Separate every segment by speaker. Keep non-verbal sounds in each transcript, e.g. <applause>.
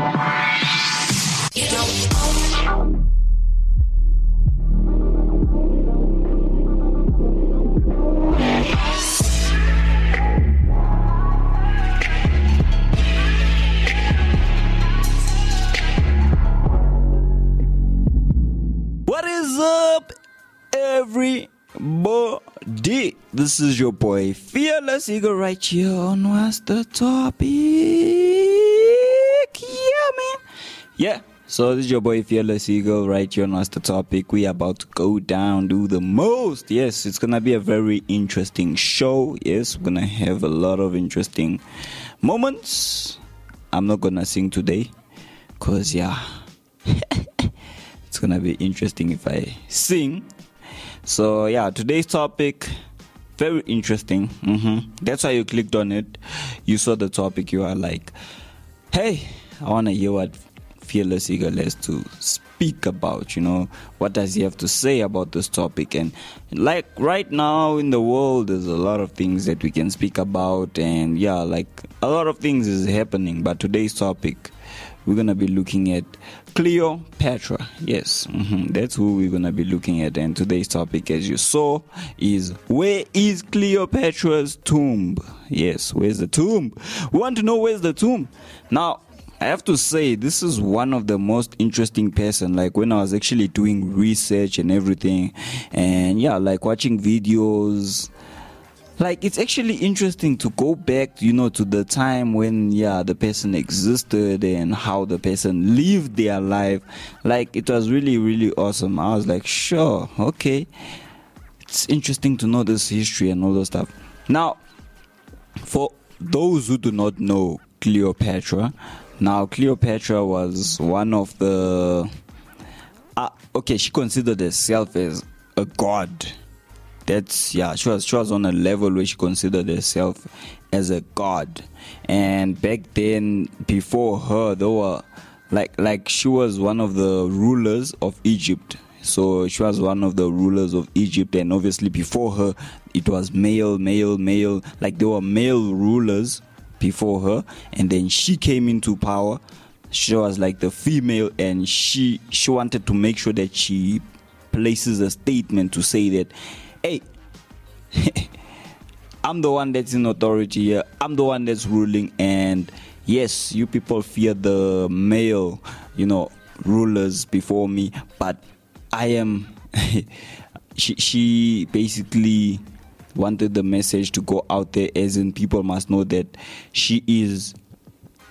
Speaker 1: What is up, everybody? This is your boy Fearless Eagle right here on What's the Topic? Yeah, So this is your boy Fearless Eagle right here on What's the Topic. We are about to go down, do the most. Yes, it's gonna be a very interesting show. Yes, we're gonna have a lot of interesting moments. I'm not gonna sing today, cause yeah. <laughs> it's gonna be interesting if I sing. So yeah, today's topic very interesting. hmm That's why you clicked on it. You saw the topic. You are like, hey, I wanna hear what Fearless Eagle has to speak about. You know, what does he have to say about this topic? And like right now in the world, there's a lot of things that we can speak about, and yeah, like a lot of things is happening. But today's topic we're gonna be looking at Cleopatra. Yes, hmm that's who we're gonna be looking at. And today's topic, as you saw, is where is Cleopatra's tomb? Yes, where's the tomb? We want to know where's the tomb. Now, I have to say, this is one of the most interesting person. Like when I was actually doing research and everything, and yeah, like watching videos. Like it's actually interesting to go back you know to the time when yeah the person existed and how the person lived their life. Like it was really really awesome. I was like sure okay. It's interesting to know this history and all those stuff. Now for those who do not know cleopatra now cleopatra was one of the uh, okay she considered herself as a god. That's yeah she was she was on a level where she considered herself as a god. And back then before her there were like like she was one of the rulers of egypt. So she was one of the rulers of egypt. And obviously before her it was male male male. Like there were male rulers before her and then she came into power. She was like the female and she she wanted to make sure that she places a statement to say that hey <laughs> i'm the one that's in authority here. I'm the one that's ruling and yes you people fear the male you know rulers before me but i am <laughs> she she basically wanted the message to go out there as in people must know that she is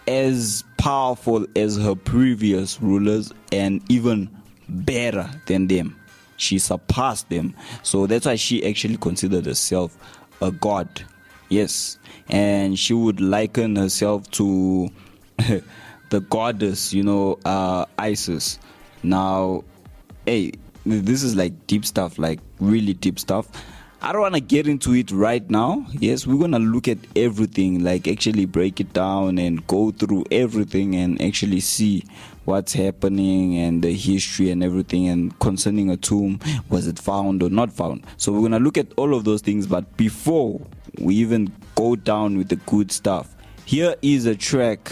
Speaker 1: as powerful as her previous rulers and even better than them she surpassed them. So that's why she actually considered herself a god. Yes. And she would liken herself to <laughs> the goddess, you know, uh, Isis. Now, hey, this is like deep stuff, like really deep stuff. I don't want to get into it right now. Yes, we're going to look at everything, like actually break it down and go through everything and actually see what's happening and the history and everything and concerning a tomb was it found or not found so we're going to look at all of those things but before we even go down with the good stuff here is a track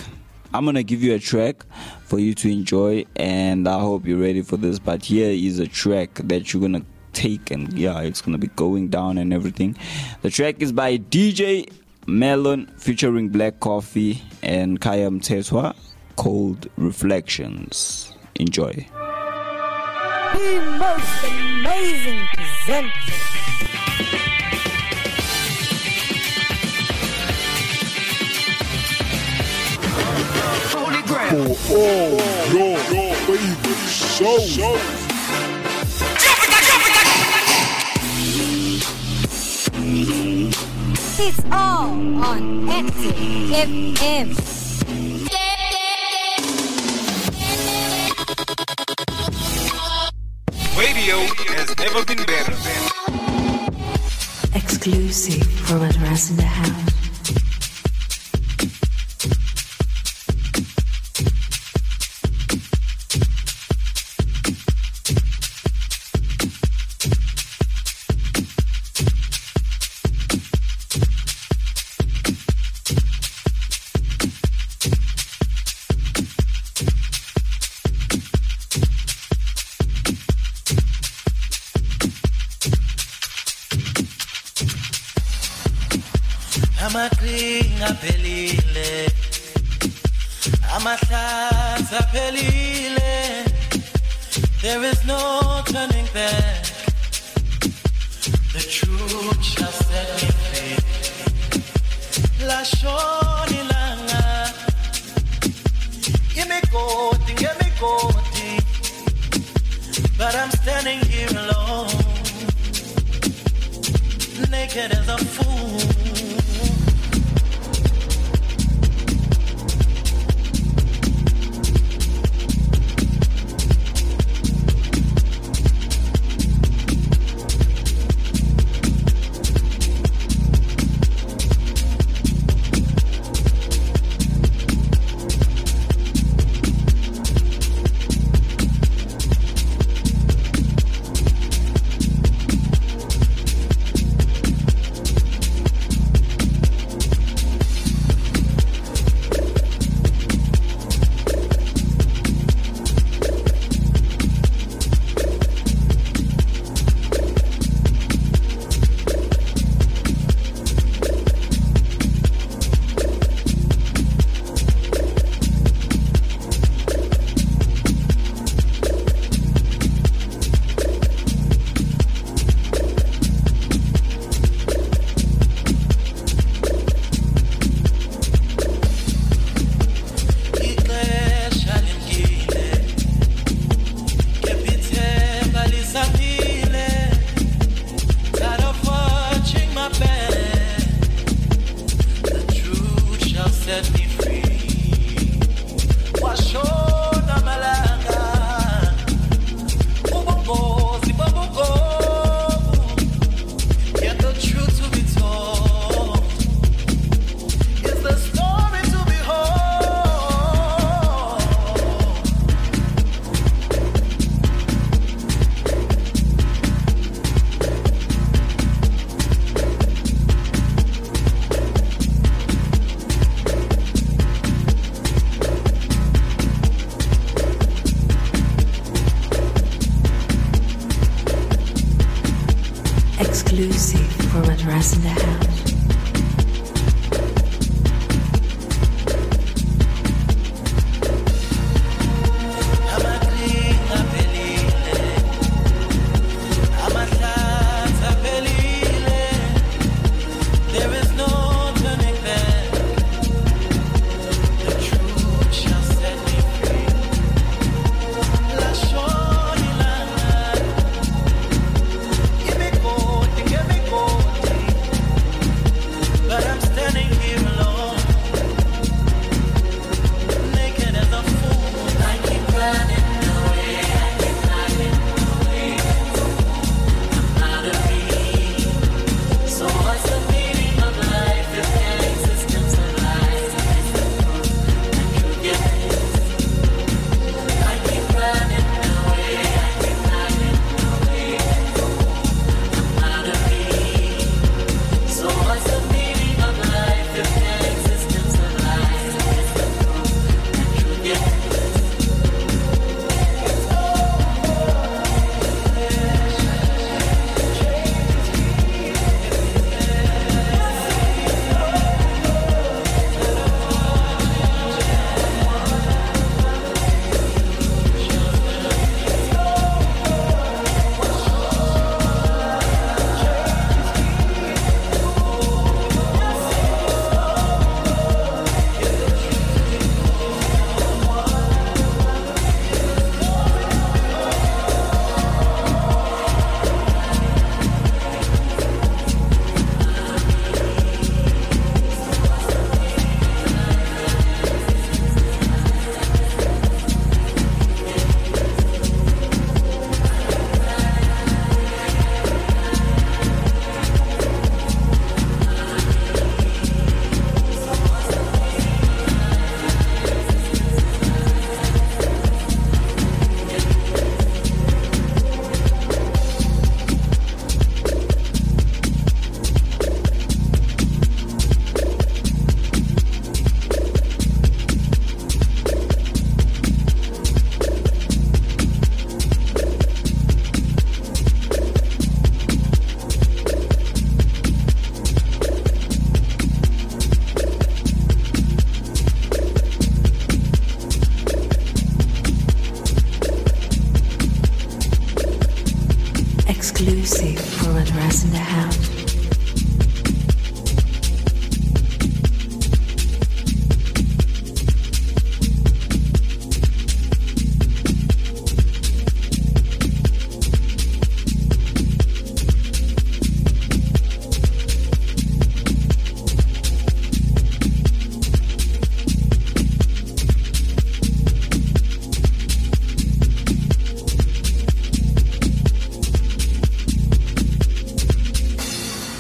Speaker 1: i'm going to give you a track for you to enjoy and i hope you're ready for this but here is a track that you're going to take and yeah it's going to be going down and everything the track is by dj melon featuring black coffee and kayam teswa called Reflections. Enjoy.
Speaker 2: The most amazing presenter.
Speaker 3: For all your, your favorite shows.
Speaker 2: It's all on Active FM.
Speaker 4: Radio has never been better.
Speaker 5: Exclusive for Madras in the house.
Speaker 6: But i'm standing here alone. Naked as a fool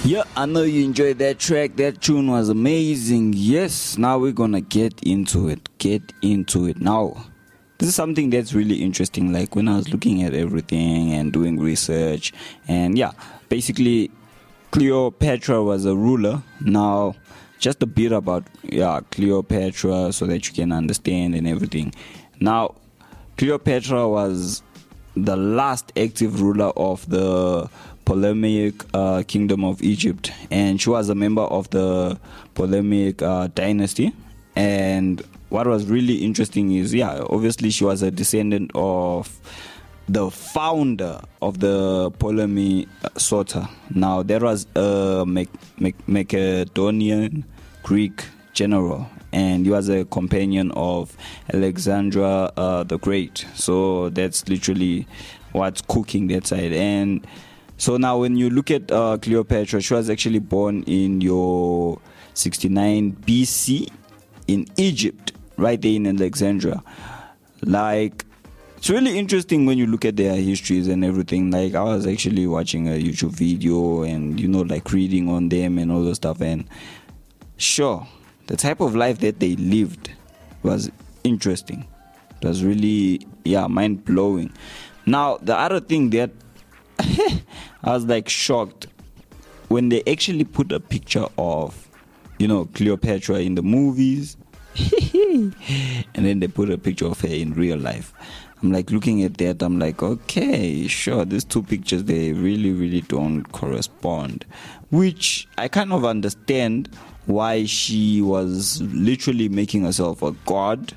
Speaker 1: Yeah, I know you enjoyed that track. That tune was amazing. Yes, now we're gonna get into it. Get into it. Now, this is something that's really interesting. Like when I was looking at everything and doing research, and yeah, basically, Cleopatra was a ruler. Now, just a bit about yeah Cleopatra so that you can understand and everything. Now, Cleopatra was the last active ruler of the Ptolemaic uh, kingdom of Egypt, and she was a member of the Ptolemaic uh, dynasty. And what was really interesting is, yeah, obviously she was a descendant of the founder of the Ptolemy uh, Soter. Now there was a Mac- Mac- Macedonian Greek general, and he was a companion of Alexandra uh, the Great. So that's literally what's cooking that side. And so now when you look at uh, Cleopatra, she was actually born in your 69 BC in Egypt, right there in Alexandria. Like it's really interesting when you look at their histories and everything. Like I was actually watching a YouTube video and you know like reading on them and all the stuff and sure the type of life that they lived was interesting. It was really yeah mind blowing. Now the other thing that <laughs> I was like shocked when they actually put a picture of you know Cleopatra in the movies <laughs> and then they put a picture of her in real life. I'm like looking at that, I'm like, okay, sure, these two pictures they really, really don't correspond. Which I kind of understand why she was literally making herself a god.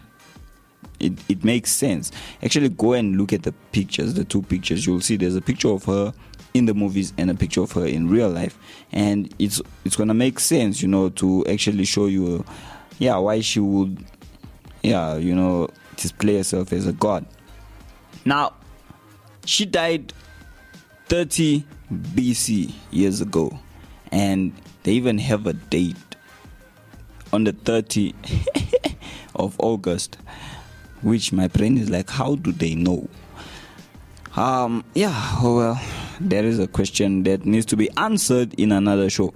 Speaker 1: It, it makes sense. Actually, go and look at the pictures, the two pictures. You'll see there's a picture of her in the movies and a picture of her in real life, and it's it's gonna make sense, you know, to actually show you, yeah, why she would, yeah, you know, display herself as a god. Now, she died 30 BC years ago, and they even have a date on the 30 <laughs> of August, which my brain is like, how do they know? Um, yeah, oh well, there is a question that needs to be answered in another show.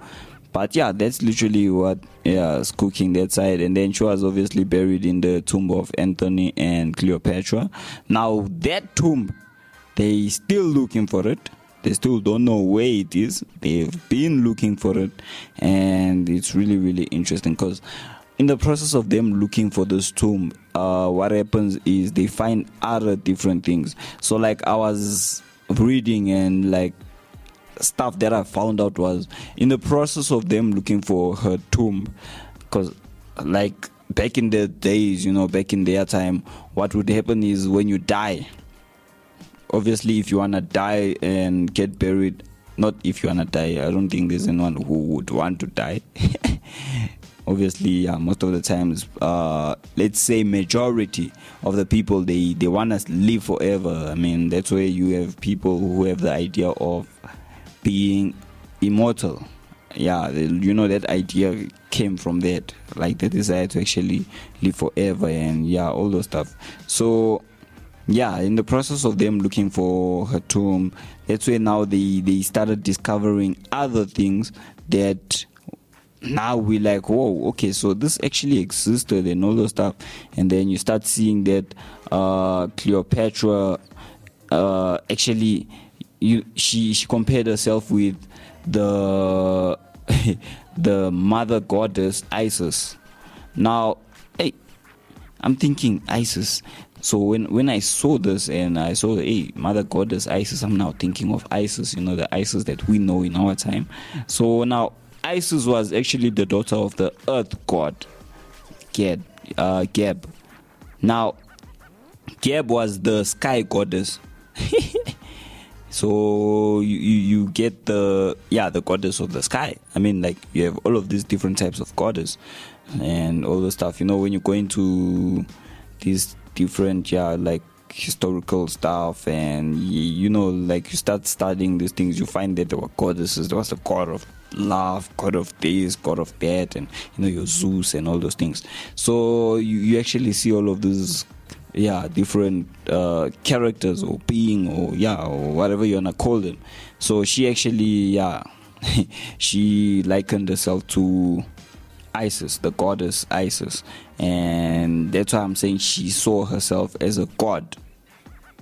Speaker 1: But yeah, that's literally what yeah is cooking that side. And then she was obviously buried in the tomb of Antony and Cleopatra. Now that tomb, they still looking for it. They still don't know where it is. They've been looking for it, and it's really really interesting because in the process of them looking for this tomb, uh, what happens is they find other different things. So like I was reading and like stuff that I found out was in the process of them looking for her tomb, because like back in the days, you know, back in their time, what would happen is when you die, obviously, if you wanna die and get buried, not if you wanna die, I don't think there's anyone who would want to die. <laughs> obviously yeah, most of the times uh, let's say majority of the people they they want to live forever. I mean that's where you have people who have the idea of being immortal. Yeah you know that idea came from that. Like the desire to actually live forever and yeah all those stuff. So yeah in the process of them looking for her tomb that's where now they they started discovering other things that now we like whoa okay so this actually existed and all those stuff. And then you start seeing that uh cleopatra uh actually you she she compared herself with the <laughs> the mother goddess isis. Now hey i'm thinking isis. So when when i saw this and i saw hey mother goddess isis i'm now thinking of isis you know the isis that we know in our time. So now isis was actually the daughter of the earth god geb uh geb now geb was the sky goddess <laughs> So you, you you get the yeah the goddess of the sky. I mean like you have all of these different types of goddess and all the stuff. You know when you go into these different yeah like historical stuff and you, know like you start studying these things you find that there were goddesses there was a god of love god of this god of that and you know your zeus and all those things. So you, you actually see all of these yeah different uh, characters or being or yeah or whatever you wanna call them. So she actually yeah <laughs> she likened herself to Isis, the goddess Isis, and that's why I'm saying she saw herself as a god.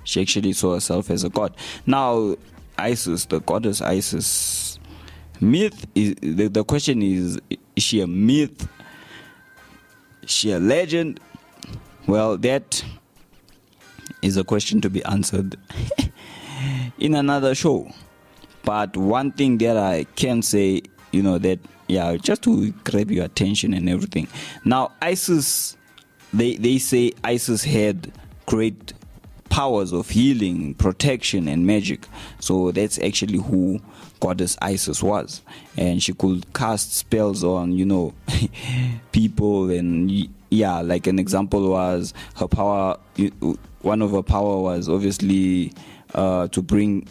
Speaker 1: She actually saw herself as a god. Now, Isis, the goddess Isis, myth is the, the question is: Is she a myth? Is she a legend? Well, that is a question to be answered <laughs> in another show. But one thing that I can say, you know, that yeah, just to grab your attention and everything. Now, ISIS, they they say ISIS had great powers of healing, protection, and magic. So that's actually who goddess Isis was, and she could cast spells on you know <laughs> people and yeah, like an example was her power. One of her power was obviously uh, to bring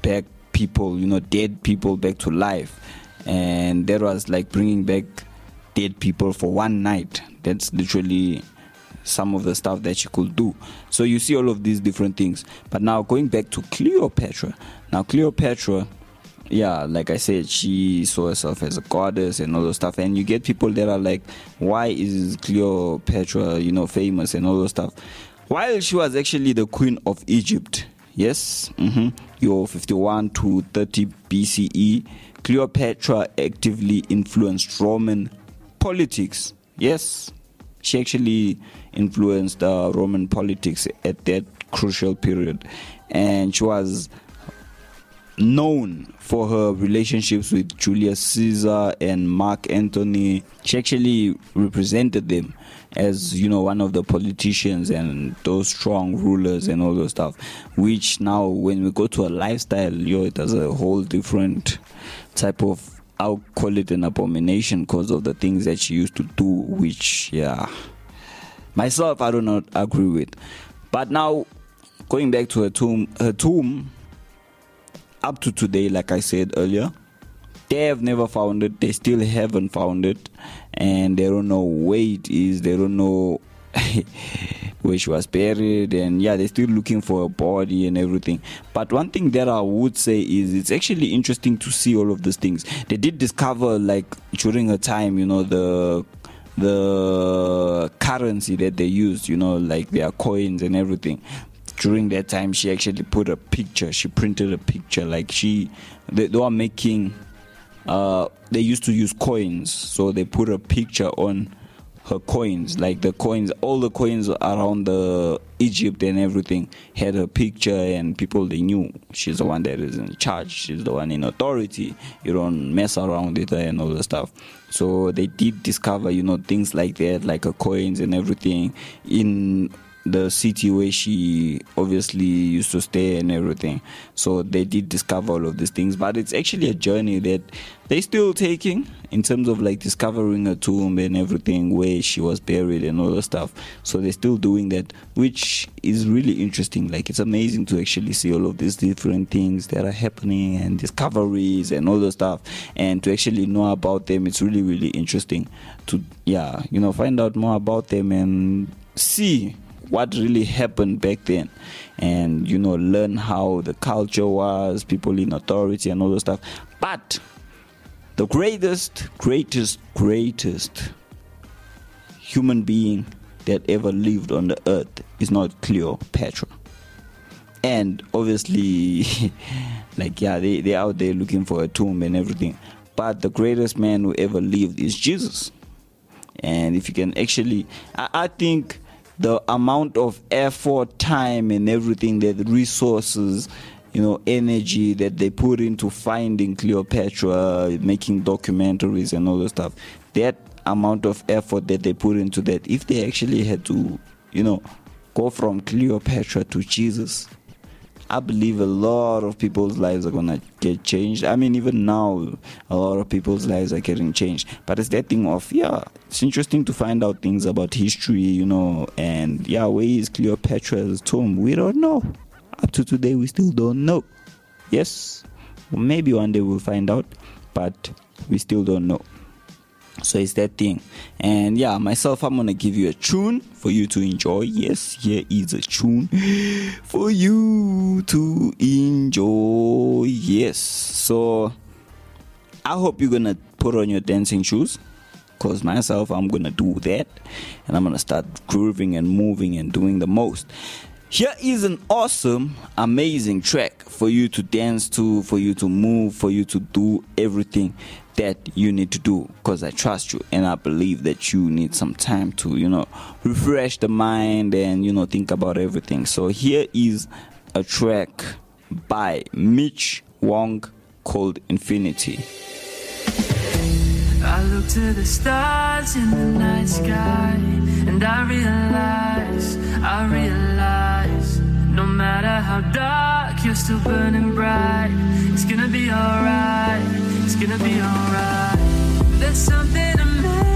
Speaker 1: back people, you know, dead people back to life. And that was like bringing back dead people for one night. That's literally some of the stuff that she could do. So you see all of these different things. But now going back to Cleopatra. Now, Cleopatra, yeah, like I said, she saw herself as a goddess and all those stuff. And you get people that are like, why is Cleopatra, you know, famous and all those stuff? While she was actually the queen of Egypt, yes, hmm your 51 to 30 BCE, Cleopatra actively influenced Roman politics. Yes, she actually influenced uh, Roman politics at that crucial period, and she was known for her relationships with Julius Caesar and Mark Antony. She actually represented them as you know one of the politicians and those strong rulers and all those stuff. Which now, when we go to a lifestyle, yo, it has a whole different type of. I'll call it an abomination because of the things that she used to do, which yeah, myself I do not agree with. But now, going back to her tomb, her tomb up to today, like I said earlier, they have never found it. They still haven't found it, and they don't know where it is. They don't know <laughs> where she was buried, and yeah, they're still looking for a body and everything. But one thing that I would say is it's actually interesting to see all of these things. They did discover, like during her time, you know, the the currency that they used, you know, like their coins and everything during that time she actually put a picture she printed a picture like she they, they were making uh they used to use coins so they put a picture on her coins like the coins all the coins around the egypt and everything had her picture and people they knew she's the one that is in charge. She's the one in authority. You don't mess around with her and all the stuff. So they did discover you know things like that like her coins and everything in the city where she obviously used to stay and everything. So they did discover all of these things, but it's actually a journey that they're still taking in terms of like discovering a tomb and everything where she was buried and all the stuff. So they're still doing that, which is really interesting. Like it's amazing to actually see all of these different things that are happening and discoveries and all the stuff, and to actually know about them. It's really really interesting to yeah you know find out more about them and see what really happened back then. And you know learn how the culture was people in authority and all those stuff. But the greatest greatest greatest human being that ever lived on the earth is not cleopatra. And obviously <laughs> like yeah they, they're out there looking for a tomb and everything. But the greatest man who ever lived is jesus. And if you can actually i, I think the amount of effort time and everything that the resources you know energy that they put into finding cleopatra making documentaries and all that stuff that amount of effort that they put into that if they actually had to you know go from cleopatra to jesus I believe a lot of people's lives are gonna get changed. I mean, even now, a lot of people's lives are getting changed. But it's that thing of yeah, it's interesting to find out things about history, you know, and yeah, where is Cleopatra's tomb? We don't know. Up to today, we still don't know. Yes, maybe one day we'll find out, but we still don't know. So it's that thing. And yeah, myself, I'm gonna give you a tune for you to enjoy. Yes, here is a tune for you to enjoy. Yes. So I hope you're gonna put on your dancing shoes. Cause myself, I'm gonna do that. And I'm gonna start grooving and moving and doing the most. Here is an awesome, amazing track for you to dance to, for you to move, for you to do everything that you need to do. Because I trust you and I believe that you need some time to, you know, refresh the mind and, you know, think about everything. So here is a track by Mitch Wong called Infinity.
Speaker 7: I look to the stars in the night sky and I realize, I realize, no matter how dark, you're still burning bright. It's gonna be alright, gonna be alright. There's something amazing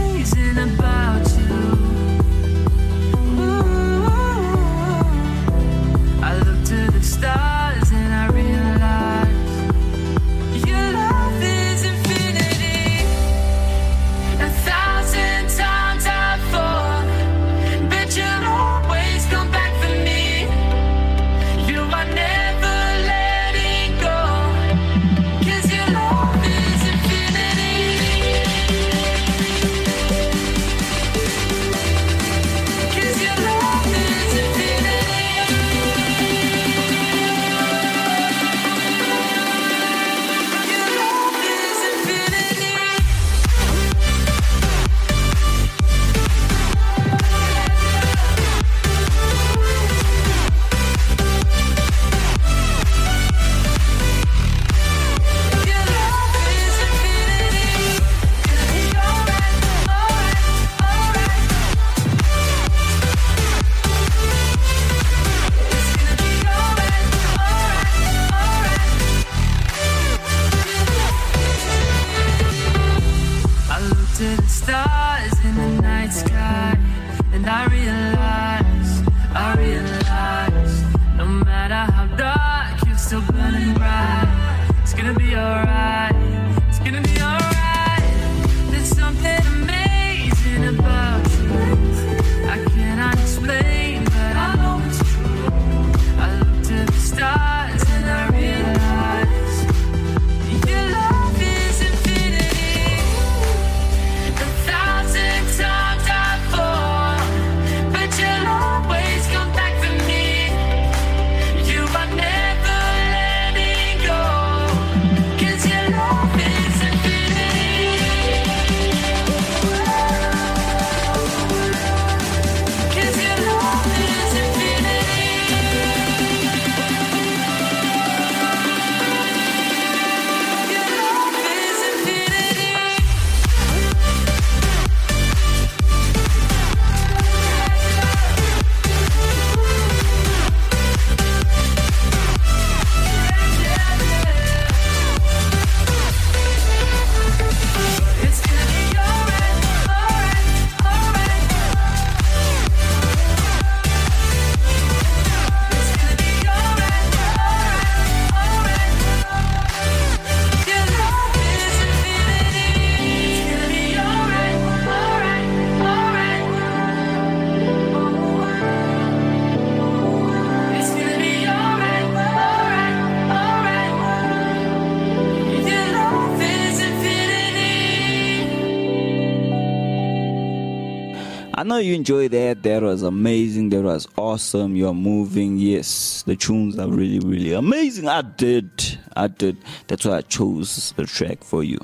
Speaker 7: know you
Speaker 1: enjoyed that. That was amazing. That was awesome. You're moving. Yes, the tunes are really, really amazing. I did. I did. That's why I chose the track for you.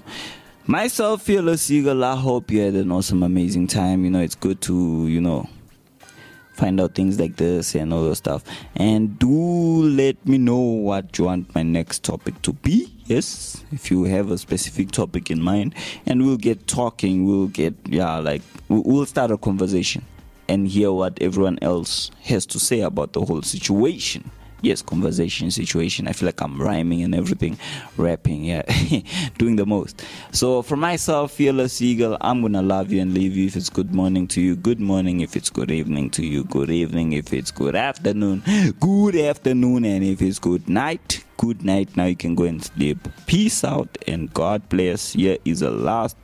Speaker 1: Myself, Fearless Eagle, I hope you had an awesome, amazing time. You know, it's good to, you know, find out things like this and all that stuff. And do let me know what you want my next topic to be. Yes, if you have a specific topic in mind, and we'll get talking. We'll get yeah, like we'll start a conversation and hear what everyone else has to say about the whole situation. Yes, conversation, situation. I feel like I'm rhyming and everything, rapping, yeah, <laughs> doing the most. So for myself, Fearless Eagle, I'm gonna love you and leave you if it's good morning to you, good morning if it's good evening to you, good evening if it's good afternoon, good afternoon, and if it's good night, good night. Now you can go and sleep. Peace out and God bless. Here is the last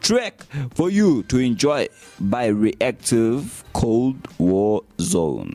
Speaker 1: track for you to enjoy by Reactive Cold War Zone.